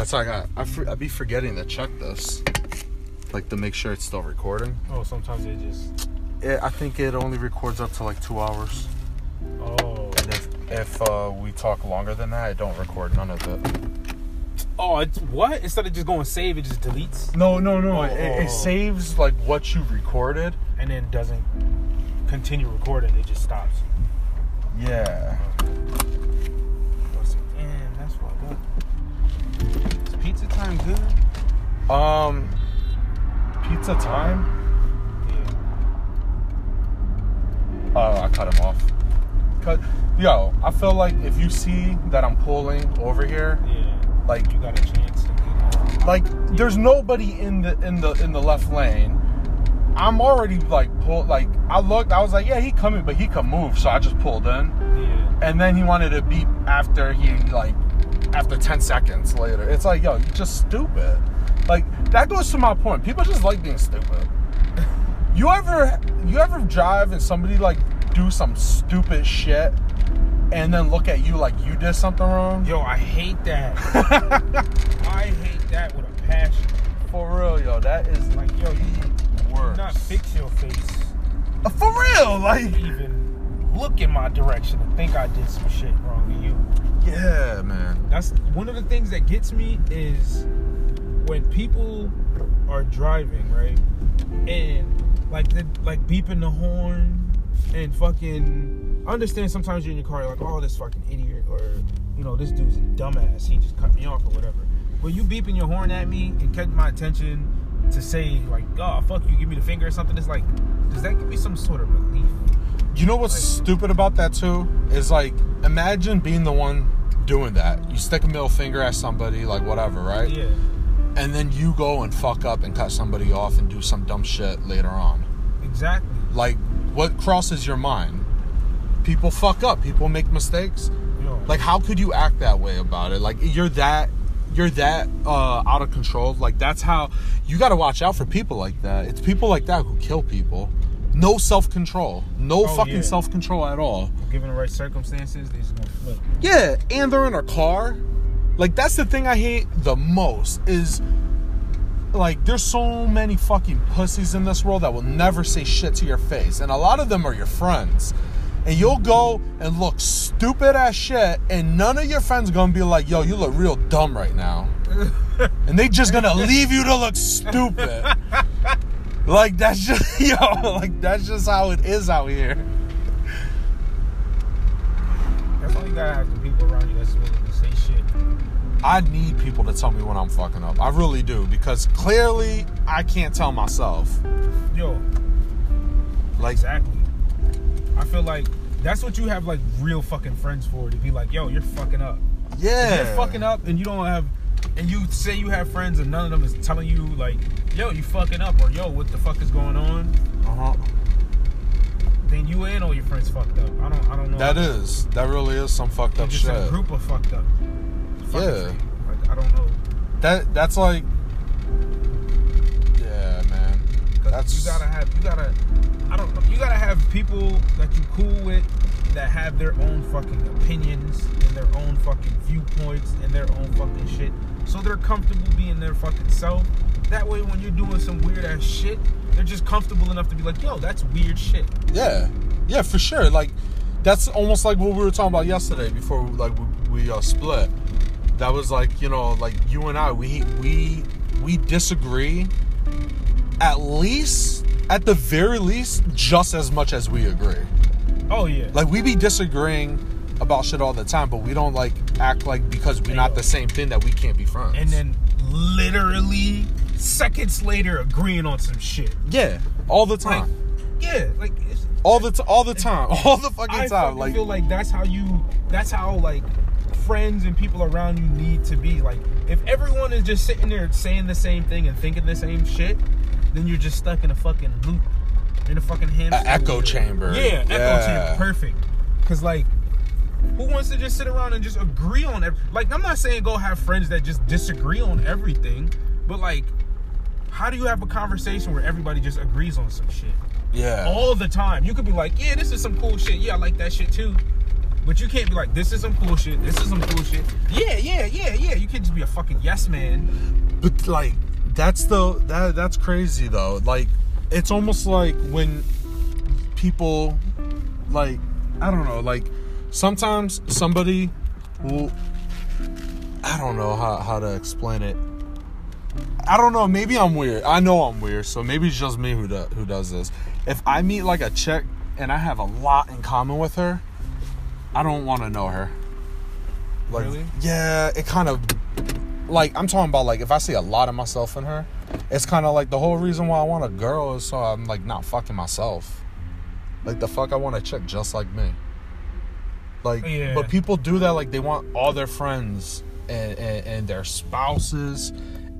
That's how I got. I for, I be forgetting to check this, like to make sure it's still recording. Oh, sometimes it just. It, I think it only records up to like two hours, Oh. and if if uh, we talk longer than that, it don't record none of it. Oh, it's what? Instead of just going save, it just deletes No, no, no. Oh, it, oh, it oh. saves like what you recorded. and then doesn't continue recording. It just stops. Yeah. Time good? Um. Pizza time. Yeah. Oh, I cut him off. Cut. Yo, I feel like if you see that I'm pulling over here, Yeah. like You got a chance like there's nobody in the in the in the left lane. I'm already like pulled like I looked, I was like, yeah, he coming, but he can move, so I just pulled in. Yeah. And then he wanted to beep after he like after 10 seconds later. It's like, yo, you're just stupid. Like that goes to my point. People just like being stupid. You ever you ever drive and somebody like do some stupid shit and then look at you like you did something wrong? Yo, I hate that. I hate that with a passion. For real, yo, that is Like, yo, you worse. not fix your face. Uh, For real, like Even look in my direction and think I did some shit wrong you. yeah, man. That's one of the things that gets me is when people are driving, right? And like the like beeping the horn and fucking I understand sometimes you're in your car, you're like, oh this fucking idiot or you know, this dude's a dumbass, he just cut me off or whatever. But you beeping your horn at me and catch my attention to say like, oh fuck you, give me the finger or something, it's like, does that give me some sort of relief? You know what's stupid about that too? Is like imagine being the one doing that. You stick a middle finger at somebody, like whatever, right? Yeah. And then you go and fuck up and cut somebody off and do some dumb shit later on. Exactly. Like what crosses your mind? People fuck up. People make mistakes. Yo, Like how could you act that way about it? Like you're that you're that uh, out of control. Like that's how you got to watch out for people like that. It's people like that who kill people. No self control. No Oh, fucking yeah. self control at all. given the right circumstances, they just gonna flip. Yeah, and they're in a car. Like that's the thing I hate the most is like there's so many fucking pussies in this world that will never say shit to your face. And a lot of them are your friends. And you'll go and look stupid as shit and none of your friends gonna be like, yo, you look real dumb right now. and they just gonna leave you to look stupid. like that's just yo, like that's just how it is out here. That's all you gotta have the people around you that's willing to say shit. I need people to tell me when I'm fucking up. I really do because clearly I can't tell myself. Yo, Like, exactly. I feel like that's what you have like real fucking friends for to be like, yo, you're fucking up. If yeah, You're fucking up and you don't have and you say you have friends and none of them is telling you like, yo, you fucking up or yo, what the fuck is going on? Uh-huh. Then you and all your friends fucked up. I don't I don't know. That is that really is some fucked You're up just in a shit. group of fucked up. Fuck Yeah. Like I don't know. That that's like, yeah, man. That's you gotta have you gotta I don't know you gotta have people that you cool with that have their own fucking opinions and their own fucking viewpoints and their own fucking shit. So they're comfortable being their fucking self. That way when you're doing some weird ass shit, they're just comfortable enough to be like, yo, that's weird shit. yeah, yeah, for sure. Like, that's almost like what we were talking about yesterday before like we, we uh, split. That was like you know like you and I we we we disagree at least at the very least just as much as we agree. Oh yeah. Like we be disagreeing about shit all the time, but we don't like act like because we're not the same thing that we can't be friends. and then literally seconds later agreeing on some shit. yeah, all the Like, time, yeah, like it's, all the t- all the time, all the fucking I time. Like feel like that's how you that's how like friends and people around you need to be. Like if everyone is just sitting there saying the same thing and thinking the same shit, then you're just stuck in a fucking loop. In a fucking hamster echo wheel. chamber. Yeah, echo Yeah. chamber. Perfect. Cause like who wants to just sit around and just agree on it? Like I'm not saying go have friends that just disagree on everything, but like how do you have a conversation where everybody just agrees on some shit? yeah, all the time. You could be like, yeah, this is some cool shit. Yeah, I like that shit too. But you can't be like, this is some cool shit. This is some cool shit. Yeah, yeah, yeah, yeah. You can't just be a fucking yes man. But like that's the that that's crazy though. Like it's almost like when people like I don't know, like sometimes somebody will I don't know how, how to explain it. I don't know, maybe I'm weird. I know I'm weird, so maybe it's just me who do, who does this. If I meet like a chick and I have a lot in common with her, I don't want to know her. Like, Really? Yeah, it kind of like I'm talking about like if I see a lot of myself in her, it's kind of like the whole reason why I want a girl is so I'm like not fucking myself. Like the fuck I want a chick just like me. Like, Yeah. but people do that like they want all their friends and, and and their spouses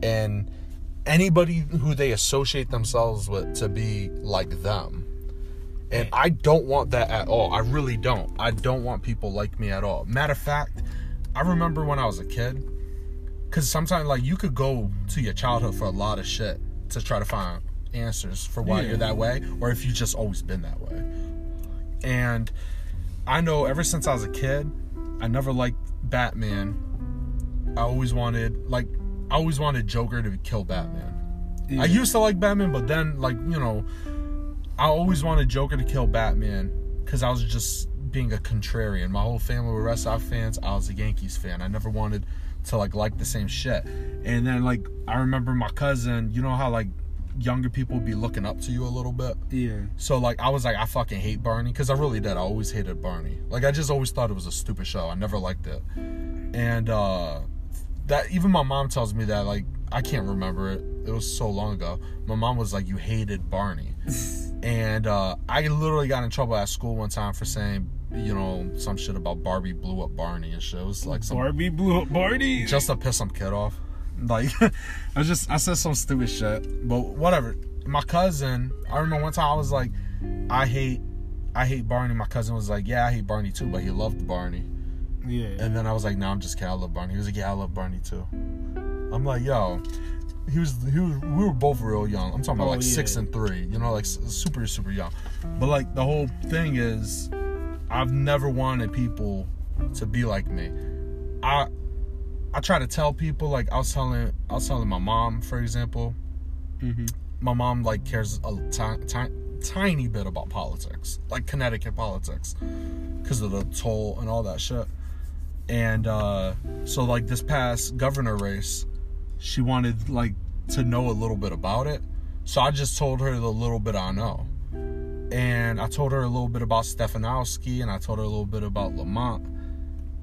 and anybody who they associate themselves with to be like them. And I don't want that at all. I really don't. I don't want people like me at all. Matter of fact, I remember when I was a kid, because sometimes like you could go to your childhood for a lot of shit to try to find answers for why Yeah. you're that way, or if you just always been that way. And I know ever since I was a kid, I never liked Batman. I always wanted like I always wanted Joker to kill Batman. I used to like Batman, but then like you know, I always wanted Joker to kill Batman because I was just being a contrarian. My whole family were Red Sox fans. I was a Yankees fan. I never wanted to like like the same shit. And then like I remember my cousin. You know how like younger people be looking up to you a little bit. Yeah. So like I was like I fucking hate Barney because I really did. I always hated Barney. Like I just always thought it was a stupid show. I never liked it. And uh that even my mom tells me that like I can't remember it. It was so long ago. My mom was like you hated Barney. and uh I literally got in trouble at school one time for saying, you know, some shit about Barbie blew up Barney and shit. It was like some Barbie blew up Barney. just to piss some kid off. Like I just I said some stupid shit, but whatever. My cousin, I remember one time I was like, I hate, I hate Barney. My cousin was like, Yeah, I hate Barney too, but he loved Barney. yeah. And then I was like, No, I'm just kidding. I love Barney. He was like, Yeah, I love Barney too. I'm like, Yo, he was, he was. We were both real young. I'm talking about Oh, like six and three. You know, like super super young. But like the whole thing is, I've never wanted people to be like me. I I try to tell people like I was telling I was telling my mom for example. Mm-hmm. My mom like cares a ti- ti- tiny bit about politics, like Connecticut politics, because of the toll and all that shit. And uh, so like this past governor race, she wanted like to know a little bit about it. So I just told her the little bit I know. And I told her a little bit about Stefanowski and I told her a little bit about Lamont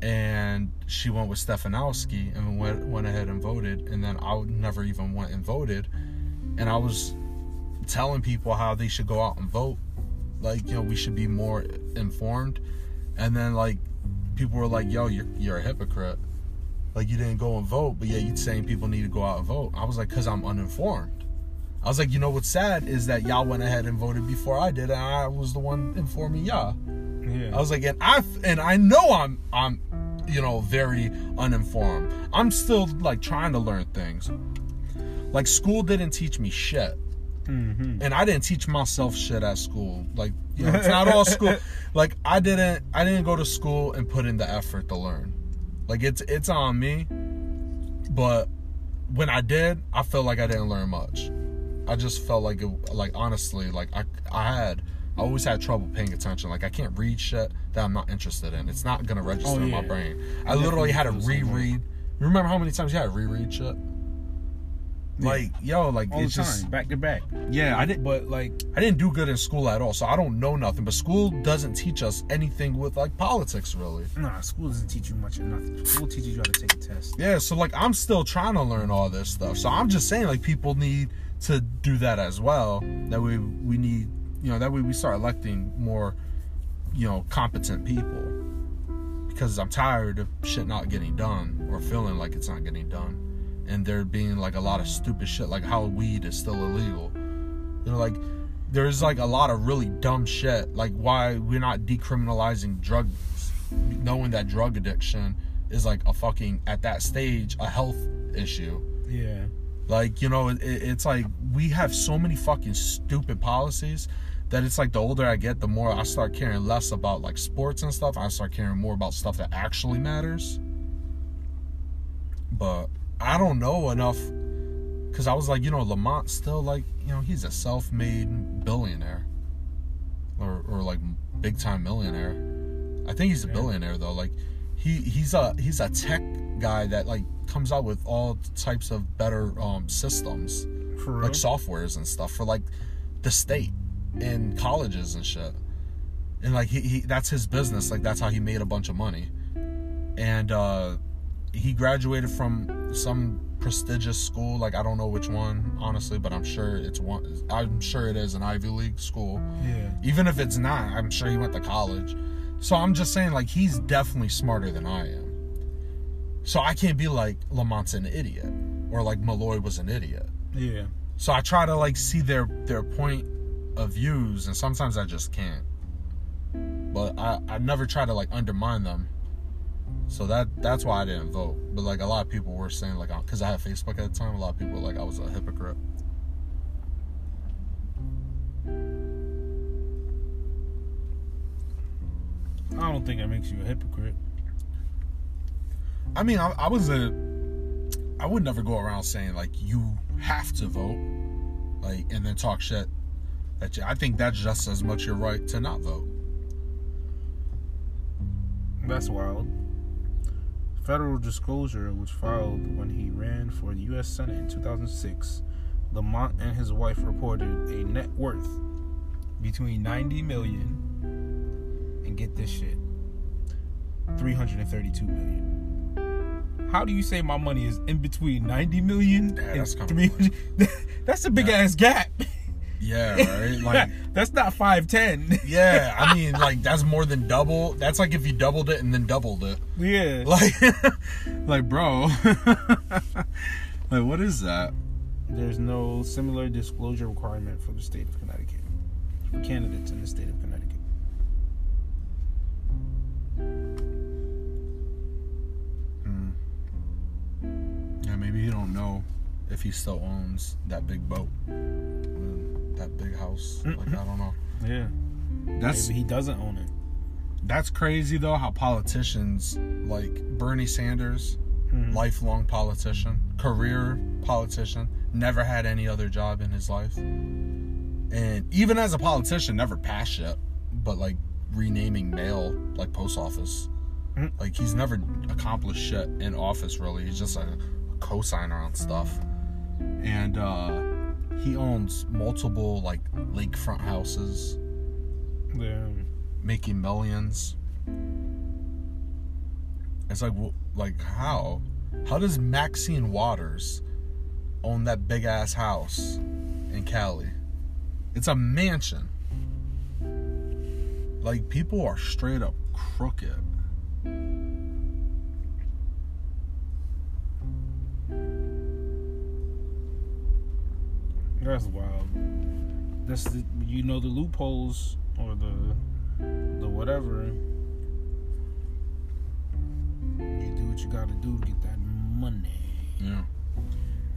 and she went with Stefanowski and went went ahead and voted and then I never even went and voted and I was telling people how they should go out and vote like you know we should be more informed and then like people were like yo you're you're a hypocrite. Like you didn't go and vote but yeah you're saying people need to go out and vote. I was like cuz I'm uninformed I was like you know what's sad is that y'all went ahead and voted before I did and I was the one informing y'all Yeah. I was like, and I and I know I'm I'm you know very uninformed. I'm still like trying to learn things. Like school didn't teach me shit, mm-hmm. and I didn't teach myself shit at school. Like you know, it's not all school. Like I didn't I didn't go to school and put in the effort to learn. Like it's it's on me, but when I did, I felt like I didn't learn much. I just felt like it, like honestly, like I I had I always had trouble paying attention. Like I can't read shit that I'm not interested in. It's not gonna register Oh, in my brain. I literally had to feel the same way. reread. You remember how many times you had to reread shit? Yeah. Like yo, like all the it's time, just back to back. yeah. I didn't But like, I didn't do good in school at all, so I don't know nothing. But school doesn't teach us anything with like politics really. nah, school doesn't teach you much of nothing. School teaches you how to take a test. Yeah, so like I'm still trying to learn all this stuff. So I'm just saying like people need to do that as well. That way we need, you know, that way we start electing more, you know, competent people. Because I'm tired of shit not getting done or feeling like it's not getting done. And there being like a lot of stupid shit like how weed is still illegal. You know, like there's like a lot of really dumb shit like why we're not decriminalizing drugs knowing that drug addiction is like a fucking at that stage a health issue Yeah. Like you know it, it's like we have so many fucking stupid policies that it's like the older I get, the more I start caring less about like sports and stuff. I start caring more about stuff that actually matters. But I don't know enough because I was like, you know, Lamont still like, you know, he's a self-made billionaire or or like big time millionaire. I think he's a billionaire though. Like he he's a he's a tech guy that like comes out with all types of better um systems like softwares and stuff for like the state and colleges and shit. And like he, he that's his business. Like that's how he made a bunch of money. And uh he graduated from some prestigious school, like I don't know which one, honestly, but I'm sure it's one I'm sure it is an Ivy League school. yeah. Even if it's not, I'm sure he went to college. So I'm just saying, like, he's definitely smarter than I am. So I can't be like Lamont's an idiot or like Malloy was an idiot. Yeah. So I try to like see their their point of views, and sometimes I just can't. But I I never try to like undermine them. So that that's why I didn't vote. But like a lot of people were saying like uh, because I had Facebook at the time, a lot of people were like I was a hypocrite. I don't think that makes you a hypocrite. I mean, I, I was a. I would never go around saying like you have to vote, like and then talk shit. That you, I think that's just as much your right to not vote. That's wild. Federal disclosure was filed when he ran for the U.S. Senate in 2006. Lamont and his wife reported a net worth between 90 million and get this shit, 332 million. How do you say my money is in between 90 million Yeah, and that's kinda 300? That's a big Yeah. ass gap. Yeah, right. Like, that's not 510. yeah, I mean, like that's more than double. That's like if you doubled it and then doubled it. yeah. Like, like, bro, like, what is that? There's no similar disclosure requirement for the state of Connecticut. For candidates in the state of Connecticut. Maybe he don't know if he still owns that big boat, that big house. Like, I don't know. Yeah. That's Maybe he doesn't own it. That's crazy though how politicians like Bernie Sanders, Mhm. lifelong politician, career politician, never had any other job in his life. And even as a politician, never passed shit, but like renaming mail, like post office. Mhm. Like he's never accomplished shit in office really. He's just like a co-signer on stuff. And uh he owns multiple like lakefront houses Yeah. making millions. It's like, like how? How does Maxine Waters own that big ass house in Cali? It's a mansion. Like people are straight up crooked. That's wild. That's the you know the loopholes or the the whatever. You do what you gotta do to get that money. Yeah.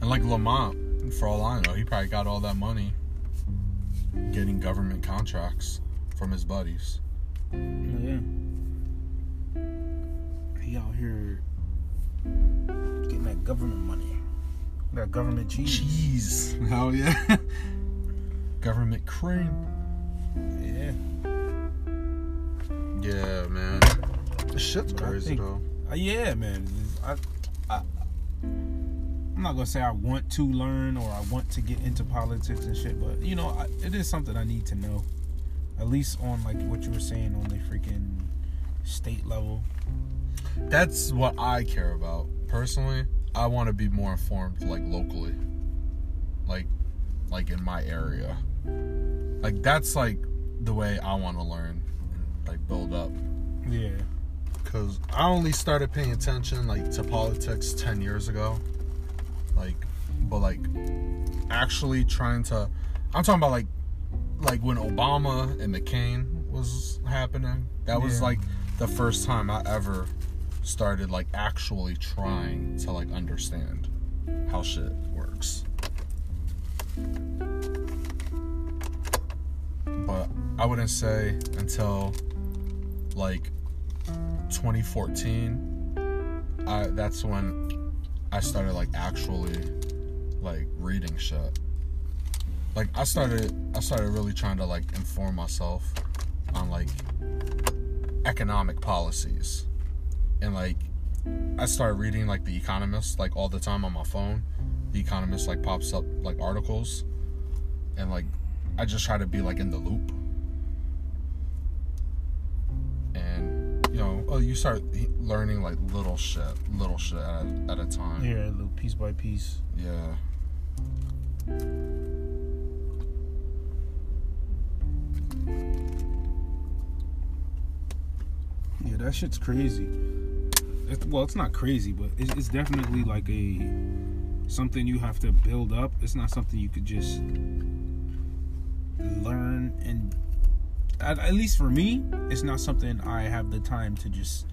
And like Lamont, for all I know, he probably got all that money getting government contracts from his buddies. Yeah. He out here getting that government money. That government cheese. Cheese. Hell yeah. government cream. Yeah. Yeah, man. This shit's crazy think- though. Uh, yeah, man. I, I, I'm not gonna say I want to learn or I want to get into politics and shit, but you know, I, it is something I need to know. At least on like what you were saying on the freaking state level. That's what I care about. Personally, I want to be more informed like locally. Like like in my area. Like that's like the way I want to learn and like build up. Yeah. Cause I only started paying attention like to politics ten years ago. Like but like actually trying to I'm talking about like like when Obama and McCain was happening. That was Yeah. like the first time I ever started like actually trying to like understand how shit works. But I wouldn't say until like 2014. I that's when I started like actually like reading shit. Like I started I started really trying to like inform myself on like economic policies. And like I started reading like The Economist like all the time on my phone. The Economist like pops up like articles and like I just try to be like in the loop. And you know, oh, you start learning like little shit, little shit at a, at a time. Yeah, little piece by piece. Yeah. Yeah, that shit's crazy. It's, well, it's not crazy, but it's, it's definitely like a something you have to build up. It's not something you could just learn and at, at least for me, it's not something I have the time to just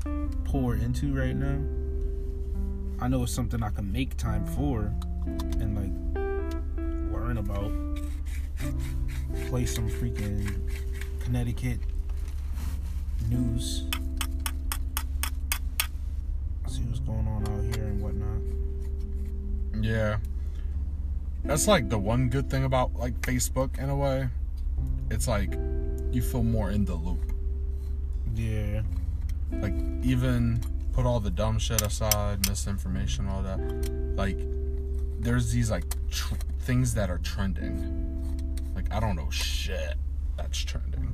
pour into right now. I know it's something I can make time for and like learn about. Play some freaking Connecticut news. See what's going on out here and whatnot. Yeah. That's like the one good thing about like Facebook in a way. It's like you feel more in the loop. Yeah. Like even put all the dumb shit aside, misinformation, all that. Like there's these like tr- things that are trending. Like I don't know shit that's trending.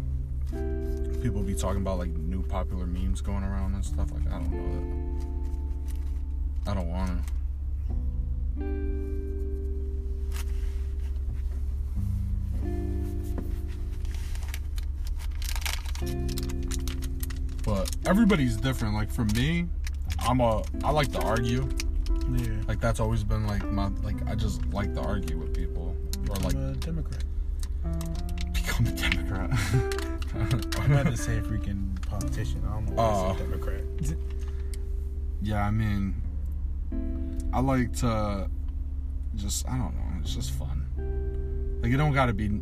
People be talking about like new popular memes going around and stuff. Like I don't know that. I don't want to. But everybody's different. Like for me, I'm a I like to argue. Yeah. Like that's always been like my like I just like to argue with people or like I'm a Democrat. become a Democrat. I'm about to say freaking politician. I don't know why I Oh. said uh, Democrat. yeah, I mean, I like to just I don't know. It's just fun. Like it don't got to be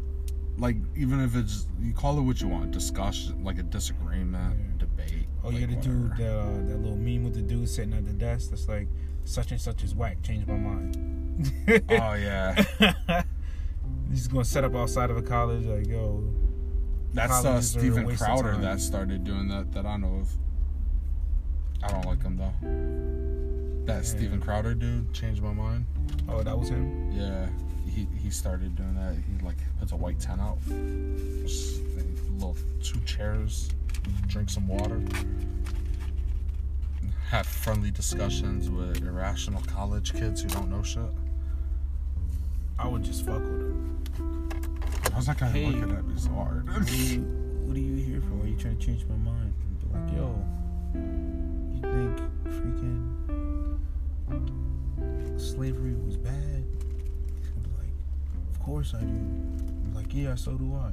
like even if it's you call it what you want, discussion, like a disagreement, Yeah. debate. Oh, you like, gotta do whatever. the uh, that little meme with the dude sitting at the desk. That's like such and such is whack. Change my mind. Oh yeah, He's gonna set up outside of a college. Like yo, that's uh, Colleges are a Steven waste of Crowder that started doing that. That I know of. I don't like him though. That. Steven Crowder dude changed my mind. oh that was him. Yeah, he he started doing that. He like puts a white tent out, little two chairs, drink some water, have friendly discussions with irrational college kids who don't know shit. I would just fuck with him. How's that guy Hey. looking at me so hard? What are you, what are you here for? Why are you trying to change my mind? And be like, yo, you think freaking slavery was bad? He's gonna be like, of course I do. I'm like, yeah, so do I.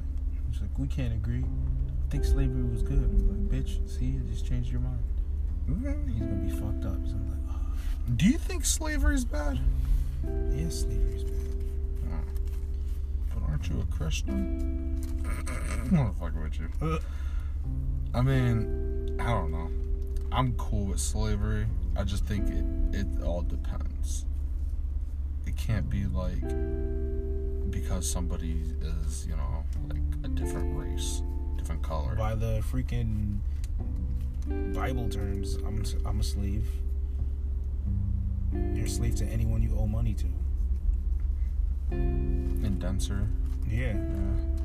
He's like, we can't agree. I think slavery was good. I'm like, bitch, see, it just changed your mind. He's gonna be fucked up. So I'm like, oh, Do you think slavery is bad? yeah, slavery is bad. But aren't you a Christian? I'm gonna fuck with you. Uh. I mean, I don't know. I'm cool with slavery. I just think it it all depends. It can't be like because somebody is, you know, like a different race, different color. By the freaking Bible terms, I'm I'm a slave. You're a slave to anyone you owe money to. And denser. Yeah. Yeah.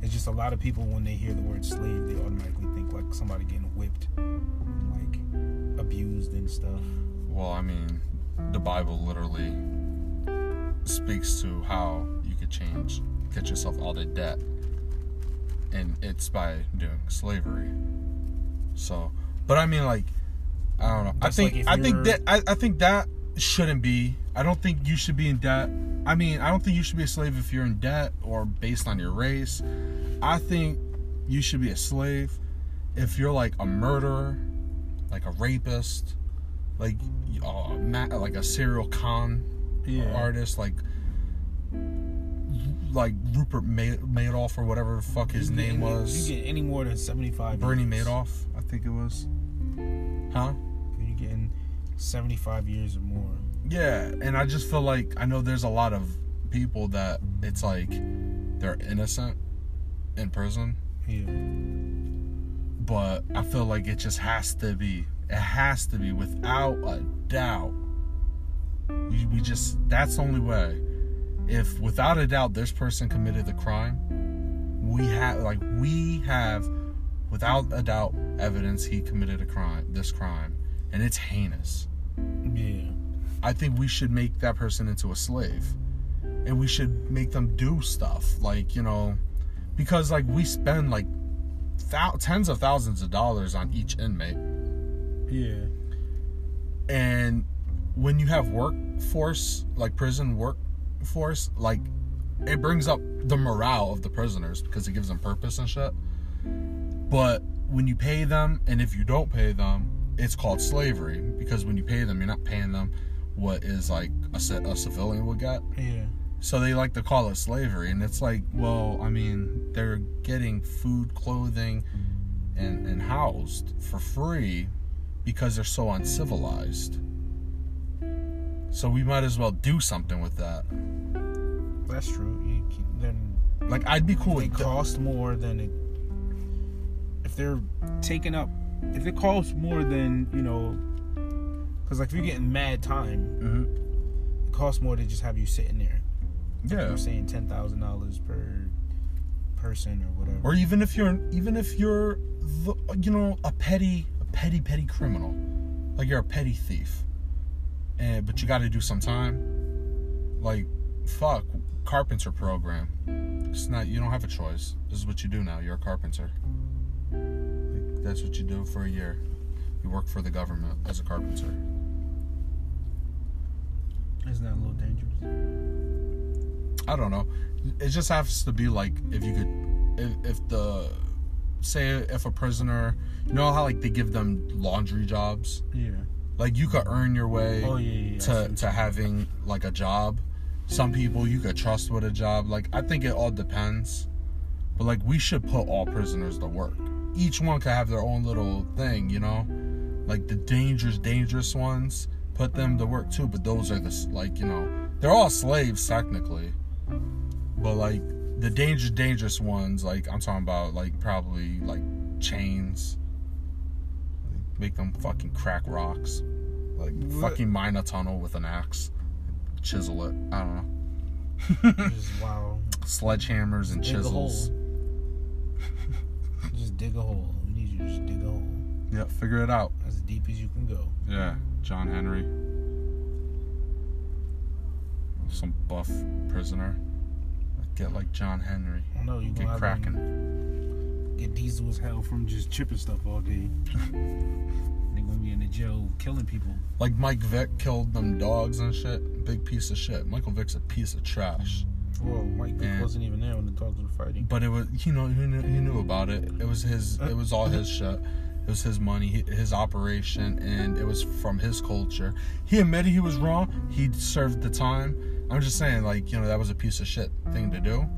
It's just a lot of people when they hear the word slave, they automatically think like somebody getting whipped, abused and stuff. Well, I mean, the Bible literally speaks to how you could change, get yourself out of debt, and it's by doing slavery. So, but I mean, like, I don't know. I think like I think that I, I think that shouldn't be. I don't think you should be in debt. I mean, I don't think you should be a slave if you're in debt or based on your race. I think you should be a slave if you're like a murderer, like a rapist, like uh, like a serial con Yeah. artist, like like Rupert Ma- Madoff or whatever the fuck his You name was. You get any more than seventy five. Bernie Madoff, I think it was. Huh? You getting seventy five years or more. Yeah, and I just feel like I know there's a lot of people that it's like they're innocent in prison, Yeah. But I feel like it just has to be. It has to be without a doubt. We, we just that's the only way. If without a doubt this person committed the crime, we have like we have without a doubt evidence he committed a crime, this crime, and it's heinous. Yeah. I think we should make that person into a slave. And we should make them do stuff like, you know, because like we spend like thou- tens of thousands of dollars on each inmate. Yeah. And when you have workforce, like prison workforce, like it brings up the morale of the prisoners because it gives them purpose and shit. But when you pay them, and if you don't pay them, it's called slavery because when you pay them, you're not paying them what is like a, a civilian would get. Yeah. So they like to call it slavery, and it's like, well, I mean, they're getting food, clothing, and and housed for free because they're so uncivilized. So we might as well do something with that. That's true. You then Like I'd be cool they with that. cost more than it. If they're taking up, if it costs more than you know, because like if you're getting mad time, Mhm. it costs more to just have you sitting there. Yeah. You're saying ten thousand dollars per person or whatever. Or even if you're even if you're the, you know a petty a petty petty criminal, like you're a petty thief, and but you got to do some time. Like fuck carpenter program. It's not you don't have a choice. This is what you do now. You're a carpenter. Like, that's what you do for a year. You work for the government as a carpenter. Isn't that a little dangerous? I don't know. It just has to be like if you could, if, if the, say if a prisoner, you know how like they give them laundry jobs, Yeah. like you could earn your way Oh yeah. yeah. To to having like a job. Some people you could trust with a job. Like I think it all depends, but like we should put all prisoners to work. Each one could have their own little thing, you know, like the dangerous, dangerous ones. Put them to work too, but those are the like you know they're all slaves technically, but like the dangerous, dangerous ones, like I'm talking about, like probably like chains. Make them fucking crack rocks, like What? fucking mine a tunnel with an axe, chisel it. I don't know. Just wow. Sledgehammers and Dig chisels. Just dig a hole. We need you to just dig a hole Yeah, figure it out. as deep as you can go. Yeah, John Henry. Some buff prisoner. Get like John Henry. I know you Get cracking. get diesel as hell from just chipping stuff all day. they gonna be in the jail killing people. Like Mike Vick killed them dogs and shit. Big piece of shit. Michael Vick's a piece of trash. Well, Mike Vick Yeah. wasn't even there when the dogs were fighting. But it was, you know, he knew, he knew about it. It was his. Uh, it was all his shit. It was his money, his operation, and it was from his culture. He admitted he was wrong. He served the time. I'm just saying, like, you know, that was a piece of shit thing to do.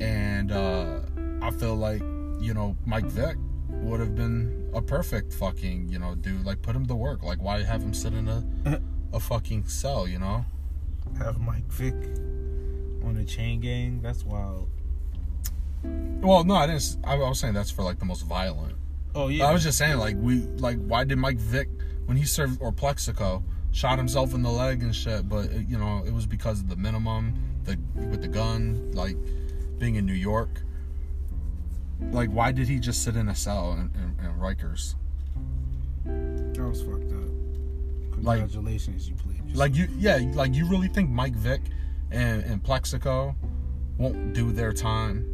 And uh, I feel like, you know, Mike Vick would have been a perfect fucking, you know, dude. Like, put him to work. Like, why have him sit in a a fucking cell? You know? Have Mike Vick on a chain gang? That's wild. Well, no, I didn't. I was saying that's for like the most violent. Oh yeah. I was just saying, like, we, like, why did Mike Vick, when he served, or Plaxico, shot himself in the leg and shit, but, it, you know, it was because of the minimum, the, with the gun, like, being in New York. Like, why did he just sit in a cell in, in, in Rikers? that was fucked up. Like- Congratulations, you played. yourself. Like, you, yeah, like, you really think Mike Vick and, and Plaxico won't do their time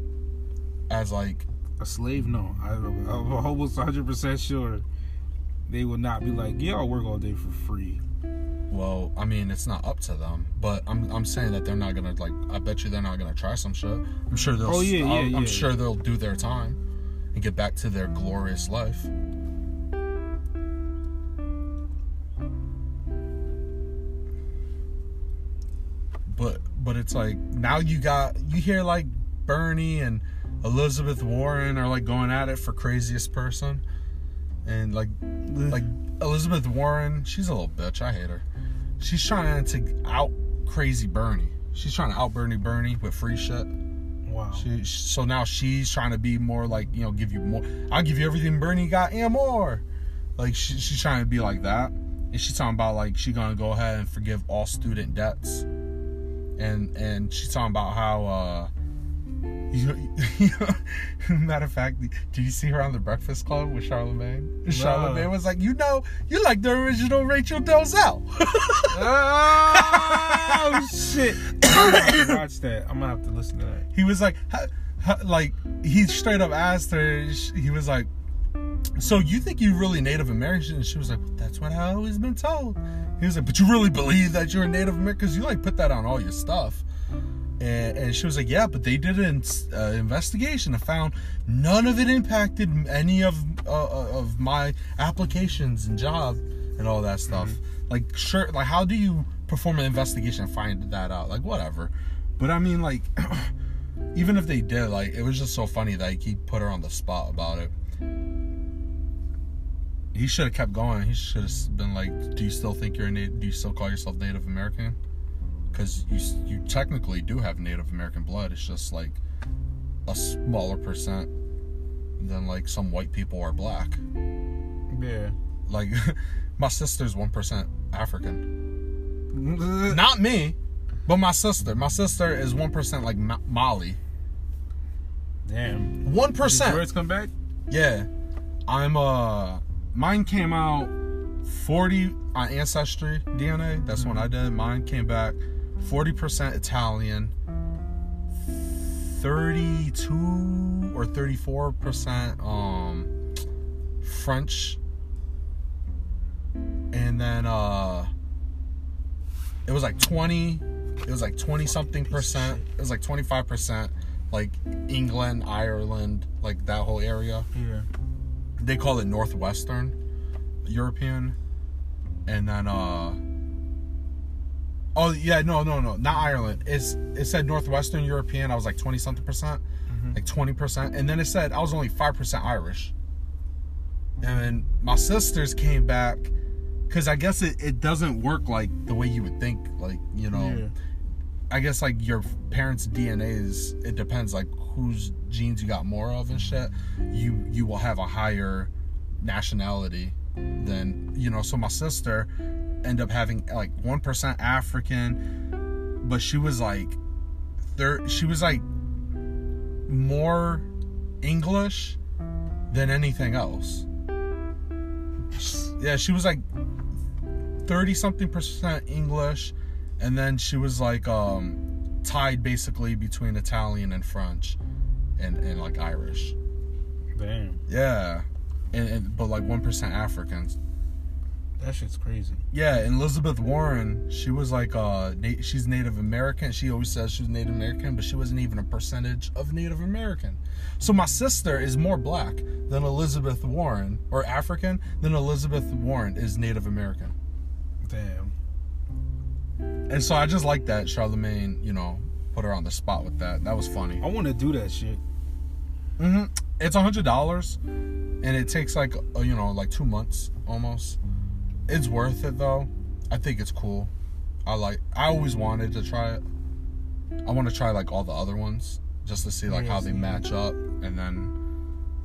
as, like, a slave? No, I, I'm almost 100 percent sure they would not be like, yeah, I'll work all day for free. Well, I mean, it's not up to them, but I'm I'm saying that they're not gonna like. I bet you they're not gonna try some shit. I'm sure they'll. Oh, yeah, yeah, I'm, I'm yeah. sure they'll do their time and get back to their glorious life. But but it's like now you got you hear like Bernie and Elizabeth Warren are like going at it for craziest person, and like like Elizabeth Warren, she's a little bitch. I hate her. She's trying to out crazy Bernie. She's trying to out Bernie Bernie with free shit. Wow. She, so now she's trying to be more like you know give you more. I'll give you everything Bernie got and more. Like she, she's trying to be like that, and she's talking about like she gonna go ahead and forgive all student debts, and and she's talking about how. uh you, know matter of fact, did you see her on the Breakfast Club with Charlemagne? No. Charlemagne was like, you know, you like the original Rachel Dolezal. oh shit! I'm gonna have to watch that. I'm gonna have to listen to that. he was like, like he straight up asked her. He was like, "So you think you're really Native American?" And she was like, "That's what I always been told." He was like, "But you really believe that you're a Native American? Because you like put that on all your stuff." And, and she was like, "Yeah, but they did an uh, investigation and found none of it impacted any of uh, of my applications and job and all that stuff. Like, sure, like how do you perform an investigation and find that out? Like, whatever. But I mean, like, even if they did, like, it was just so funny that he put her on the spot about it. He should have kept going. He should have been like, "Do you still think you're a Native? Do you still call yourself Native American?" Because you you technically do have Native American blood. It's just like a smaller percent than like some white people are black. Yeah. Like my sister's one percent African. Not me, but my sister. My sister is one percent like Ma- Mali. Damn. One percent. come back? Yeah, I'm uh, mine came out forty on ancestry DNA. That's when I did. Mine came back forty percent Italian, thirty-two or thirty-four percent um French, and then uh, it was like twenty. It was like twenty something percent. It was like twenty-five percent like England, Ireland, like that whole area Yeah. they call it northwestern european and then uh oh yeah no no no not ireland it's it said northwestern european i was like 20 something percent Mhm. like 20 percent and then it said i was only 5 percent irish and then my sisters came back because i guess it, it doesn't work like the way you would think like you know Yeah. I guess like your parents' DNA is it depends like whose genes you got more of and shit. You you will have a higher nationality than you know. So my sister ended up having like one percent African, but she was like there. She was like more English than anything else. Yeah, she was like thirty something percent English, and then she was like um tied basically between Italian and French, and and like Irish. Damn. Yeah, and, and but like one percent Africans. That shit's crazy. Yeah, and Elizabeth Warren, she was like uh na- she's Native American. She always says she was Native American, but she wasn't even a percentage of Native American. So my sister is more black than Elizabeth Warren, or African than Elizabeth Warren is Native American. Damn. And so I just like that Charlemagne, you know, put her on the spot with that. That was funny. I want to do that shit. hmm It's a hundred dollars, and it takes like uh, you know like two months almost. It's worth it though. I think it's cool. I like. I always wanted to try it. I want to try like all the other ones just to see like how they match up, and then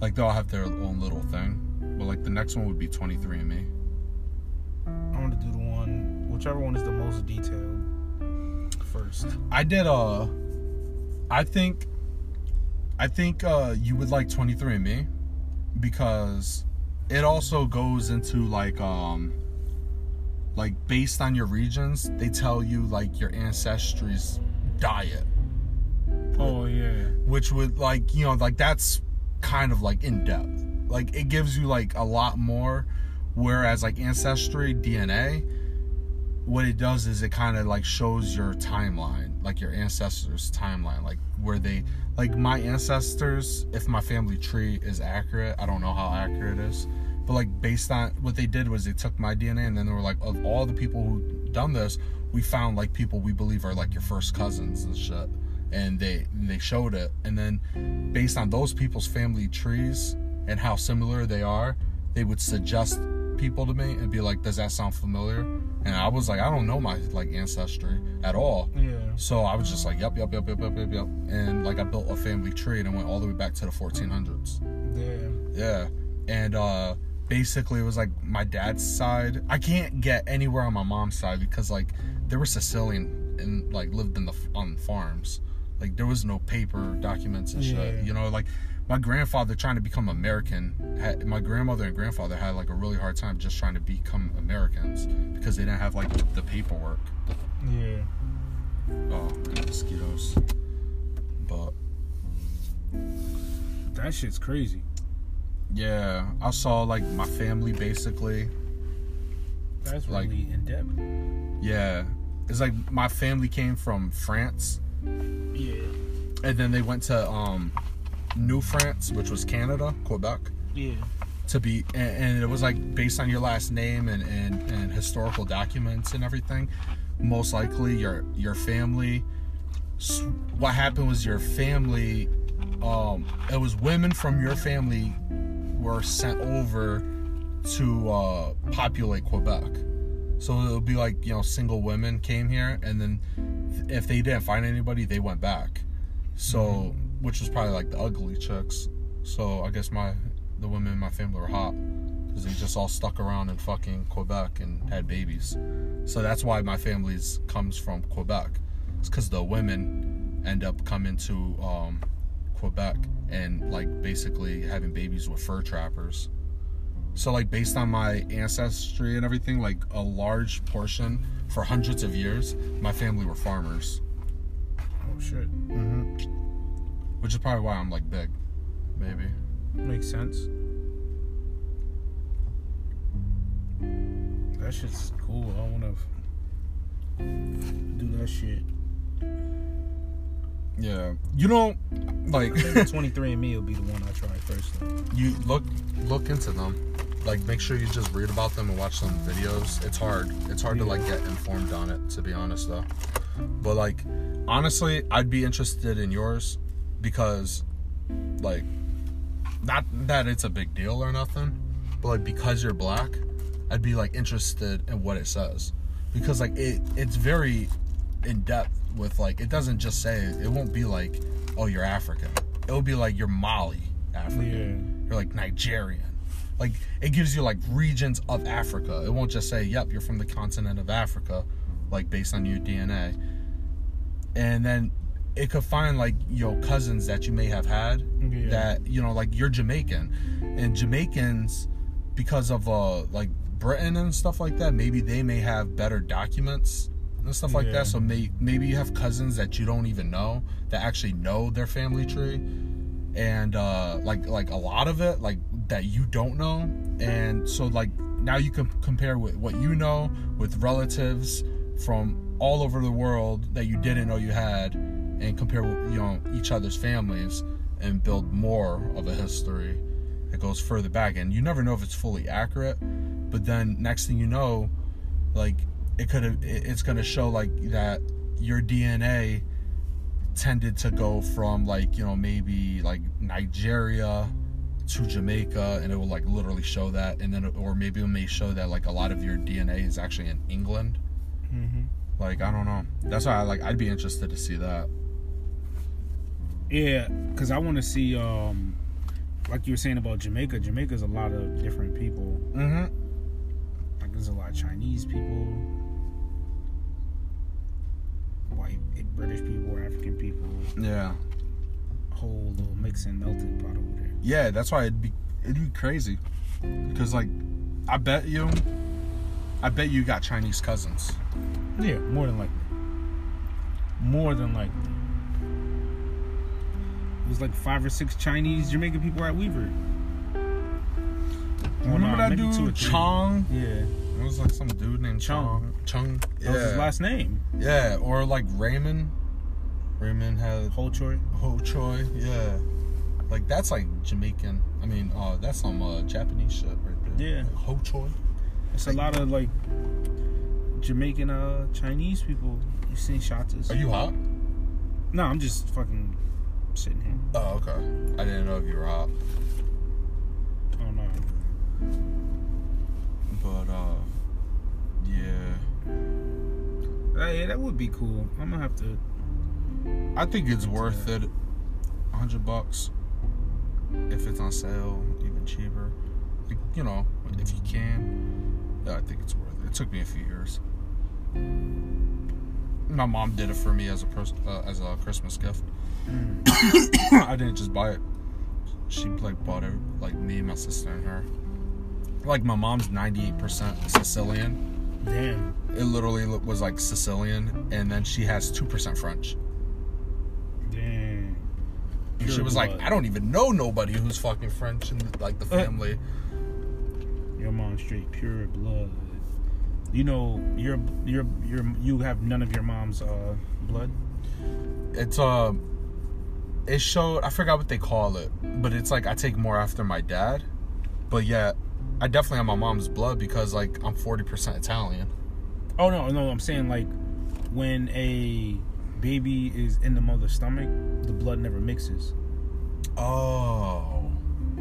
like they'll have their own little thing. But like the next one would be 23andMe. I want to do the one, whichever one is the most detailed first. I did uh I think I think uh you would like 23andMe because it also goes into like um like based on your regions, they tell you like your ancestry's diet, Oh yeah. which would like, you know, like that's kind of like in depth. Like it gives you like a lot more whereas like ancestry DNA what it does is it kind of like shows your timeline like your ancestors timeline like where they like my ancestors if my family tree is accurate i don't know how accurate it is But like based on what they did was they took my DNA and then they were like, of all the people who done this, we found like people we believe are like your first cousins and shit. And they they showed it, and then based on those people's family trees and how similar they are, they would suggest people to me and be like, "Does that sound familiar?" And I was like, "I don't know my like ancestry at all." Yeah. So I was just like, "Yep, yep, yep, yep, yep, yep, yep," and like I built a family tree and I went all the way back to the 1400s. Damn. Yeah. And uh basically it was like my dad's side. I can't get anywhere on my mom's side because like they were Sicilian and like lived in the on farms. Like there was no paper documents and Yeah. shit. You know, like my grandfather trying to become American. Had, my grandmother and grandfather had like a really hard time just trying to become Americans because they didn't have like the paperwork. Yeah. Oh, mosquitoes. But That shit's crazy. Yeah, I saw like my family basically That's Like- really in depth. Yeah. It's like my family came from France Yeah. and then they went to um New France, which was Canada, Quebec, Yeah. to be and, and it was like based on your last name and, and, and historical documents and everything. Most likely your your family what happened was your family um it was women from your family were sent over to uh populate Quebec. So it'll be like, you know, single women came here and then if they didn't find anybody, they went back. So which was probably like the ugly chicks. So I guess my the women in my family were hot because they just all stuck around in fucking Quebec and had babies. So that's why my family's comes from Quebec. It's because the women end up coming to um, Quebec and like basically having babies with fur trappers. So like based on my ancestry and everything, like a large portion for hundreds of years, my family were farmers. Oh shit. Mm-hmm. Which is probably why I'm like big, maybe. Makes sense. That shit's cool. I wanna do that shit. Yeah, you know, like Twenty three and 23andMe will be the one I try first. You look look into them. Like make sure you just read about them and watch some videos. It's hard. It's hard to like get informed on it. To be honest, though. But like honestly, I'd be interested in yours because like not that it's a big deal or nothing, but like because you're black, I'd be like interested in what it says because like it it's very in depth with like it doesn't just say it won't be like oh you're African. It'll be like you're Mali African. You're like Nigerian. Like it gives you like regions of Africa. It won't just say yep you're from the continent of Africa, like based on your DNA. And then it could find like your cousins that you may have had Yeah. that you know like you're Jamaican and Jamaicans because of uh like Britain and stuff like that maybe they may have better documents and stuff like Yeah. that so may, maybe you have cousins that you don't even know that actually know their family tree. And uh like like a lot of it like that you don't know. And so like now you can compare with what you know with relatives from all over the world that you didn't know you had and compare you know each other's families and build more of a history that goes further back. And you never know if it's fully accurate but then next thing you know like it could have it's going to show like that your DNA tended to go from like you know maybe like Nigeria to Jamaica and it will like literally show that and then or maybe it may show that like a lot of your DNA is actually in England Mm-hmm. like I don't know that's why I like I'd be interested to see that Yeah, because I want to see, um, like you were saying about Jamaica. Jamaica's a lot of different people. mm-hmm Like there's a lot of Chinese people, British people, African people. yeah Whole little mix and melting pot over there. yeah that's why it'd be it'd be crazy because like I bet you I bet you got Chinese cousins Yeah, more than likely. More than likely. It was like five or six Chinese Jamaican people at Weaver. Well, remember nah, that or dude. Chong Yeah. it was like some dude named Chong Chung. That was his last name. Yeah, or like Raymond. Raymond had Ho Choi. Ho Choi. Yeah, like that's like Jamaican. I mean, uh, that's some uh, Japanese shit right there. Yeah. Ho Choi. It's a lot of like Jamaican uh Chinese people. You seen shots? Are you hot? No, I'm just fucking sitting here. Oh, okay. I didn't know if you were hot. Oh no. But uh yeah. Uh, yeah, that would be cool. I'm gonna have to. I think it's worth it. hundred bucks. If it's on sale, even cheaper. You know, if you can. Yeah, I think it's worth it. It took me a few years. My mom did it for me as a pers- uh, as a Christmas gift. I didn't just buy it. She like bought it like me, my sister, and her. Like my mom's ninety eight percent Sicilian. Damn. It literally was like Sicilian, and then she has two percent French. Damn. And she was like. I don't even know nobody who's fucking French in like the Uh. family. Your mom's straight pure blood. You know, you're you're you're you have none of your mom's uh blood. It's um, it showed. I forgot what they call it, but it's like I take more after my dad, but yet I definitely have my mom's blood because like I'm forty percent Italian. Oh no, no, I'm saying like when a baby is in the mother's stomach, the blood never mixes. Oh,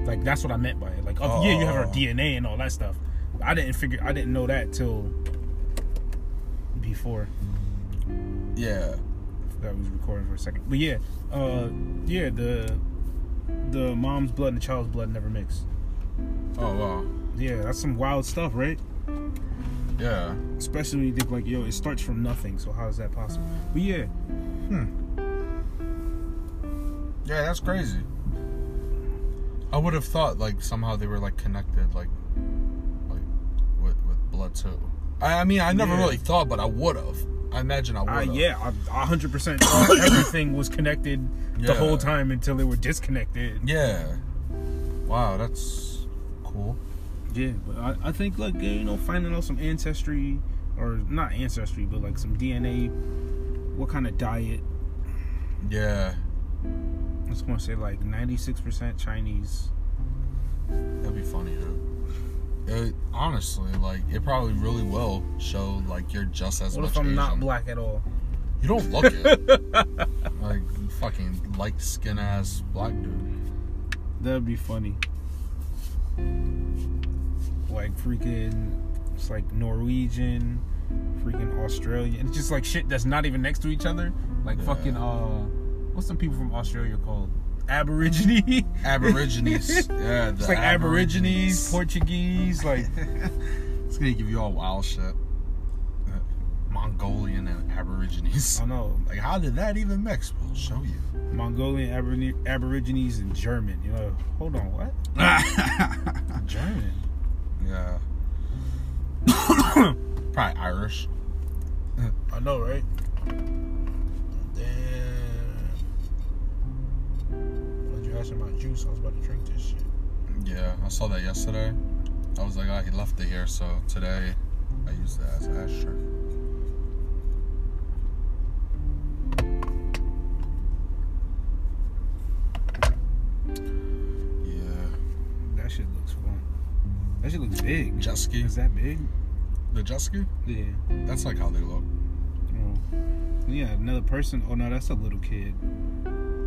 Like that's what I meant by it. Like, oh, yeah, you have our Oh. DNA and all that stuff. I didn't figure, I didn't know that till before yeah. that was recording for a second. But yeah, uh, yeah, the the mom's blood and the child's blood never mix. Oh wow. Yeah, that's some wild stuff, right? Yeah. Especially when you think like, yo, it starts from nothing. So how is that possible? But yeah, Yeah, that's crazy. I would have thought like somehow they were like connected, like like with with blood too. I, I mean, I never Yeah. really thought, but I would have. I imagine I would uh, yeah, I hundred percent thought everything was connected the whole time until they were disconnected. Yeah. Wow, that's cool. Yeah, but I, I think like you know finding out some ancestry or not ancestry, but like some DNA. What kind of diet? Yeah, I was gonna say like ninety six percent Chinese. that'd be funny, dude. It, honestly, like it probably really will show like you're just as What if I'm Asian. not black at all? You don't look it. like fucking light skin ass black dude. That'd be funny. Like freaking, it's like Norwegian, freaking Australian. It's just like shit that's not even next to each other. Like Yeah. fucking uh, what's some people from Australia called? Aborigine. Aborigines. yeah, It's like Aborigines, Portuguese, like It's gonna give you all wild shit. Mongolian and Aborigines. I know, Like, how did that even mix? We'll show you. Mongolian Abori- Aborigines and German. You know, hold on, what? German. yeah. Probably Irish. I know, right? Damn. Why'd you ask about juice? I was about to drink this shit. Yeah, I saw that yesterday. I was like, ah, he left it here, so today I used it as ashtray. Shit looks fun. That shit looks big. Jet ski. Is that big? The jet ski? Yeah. That's like how they look. Oh. Yeah, another person. Oh no, that's a little kid.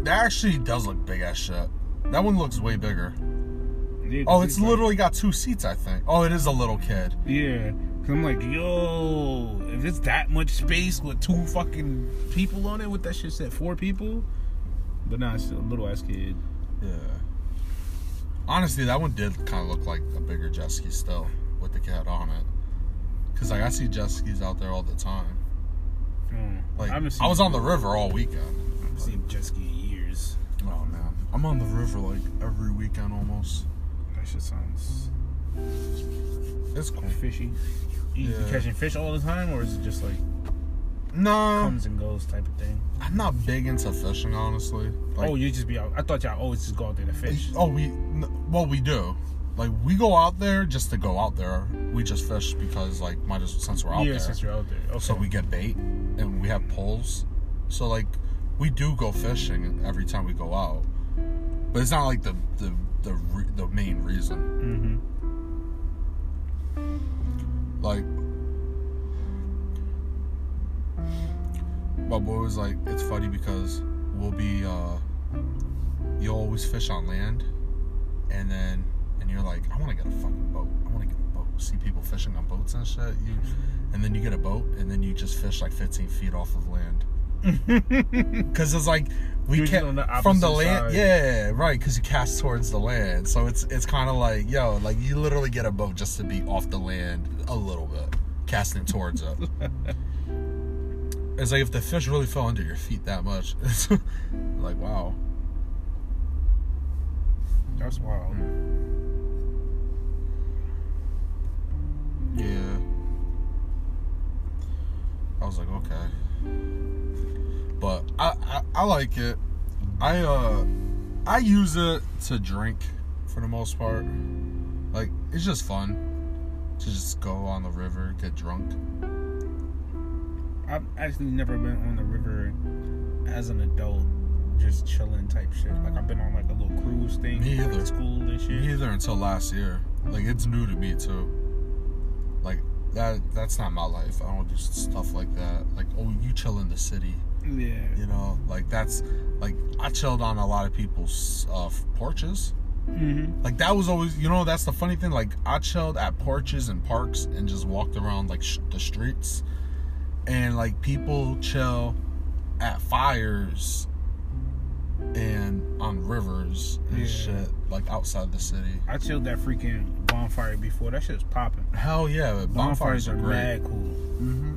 That actually does look big as shit. That one looks way bigger. Yeah, Oh, it's like- literally got two seats, I think. Oh, it is a little kid. Yeah. Cause I'm like, yo, if it's that much space with two fucking people on it, with that shit said four people. But nah, it's a little ass kid. Yeah. Honestly, that one did kind of look like a bigger jet ski still with the cat on it. Cause like I see jet skis out there all the time. Mm. Like I haven't seen I was on the river all weekend. I haven't seen jet ski in years. Oh man, I'm on the river like every weekend almost. That shit sounds It's cool. fishy. You, Yeah. catching fish all the time, or is it just like No, comes and goes type of thing? I'm not big into fishing, honestly. Like, oh, you just be out. I thought y'all always just go out there to fish. Oh, we well we do. Like we go out there just to go out there. We just fish because like might as since we're out there. yeah, there. since you're out there. Okay. So we get bait and we have poles. So like we do go fishing every time we go out, but it's not like the the the re- the main reason. Mm-hmm. Like, my boy was like, it's funny because we'll be, uh, you always fish on land, and then, and you're like, I want to get a fucking boat. I want to get a boat. See people fishing on boats and shit. You, mm-hmm. and then you get a boat, and then you just fish like 15 feet off of land. Because it's like we Usually can't the from the land. side. Yeah, right. Because you cast towards the land, so it's it's kind of like yo, like you literally get a boat just to be off the land a little bit, casting towards it. it's like if the fish really fell under your feet that much, it's like wow. That's wild. Yeah. I was like, okay. But I, I I like it. I uh I use it to drink for the most part. Like it's just fun to just go on the river, get drunk. I've actually never been on the river as an adult, just chilling type shit. Like I've been on like a little cruise thing, Me either. school and shit. Me either until last year. Like it's new to me too. Like that that's not my life. I don't do stuff like that. Like oh you chill in the city. Yeah. You know, like that's like I chilled on a lot of people's uh, porches. Mm-hmm. Like that was always, you know, that's the funny thing. Like I chilled at porches and parks and just walked around like sh- the streets, and like people chill at fires and on rivers and Yeah. shit, like outside the city. I chilled that freaking bonfire before. That shit's popping. Hell yeah, bonfires, Bonfires are are great. mad cool. hmm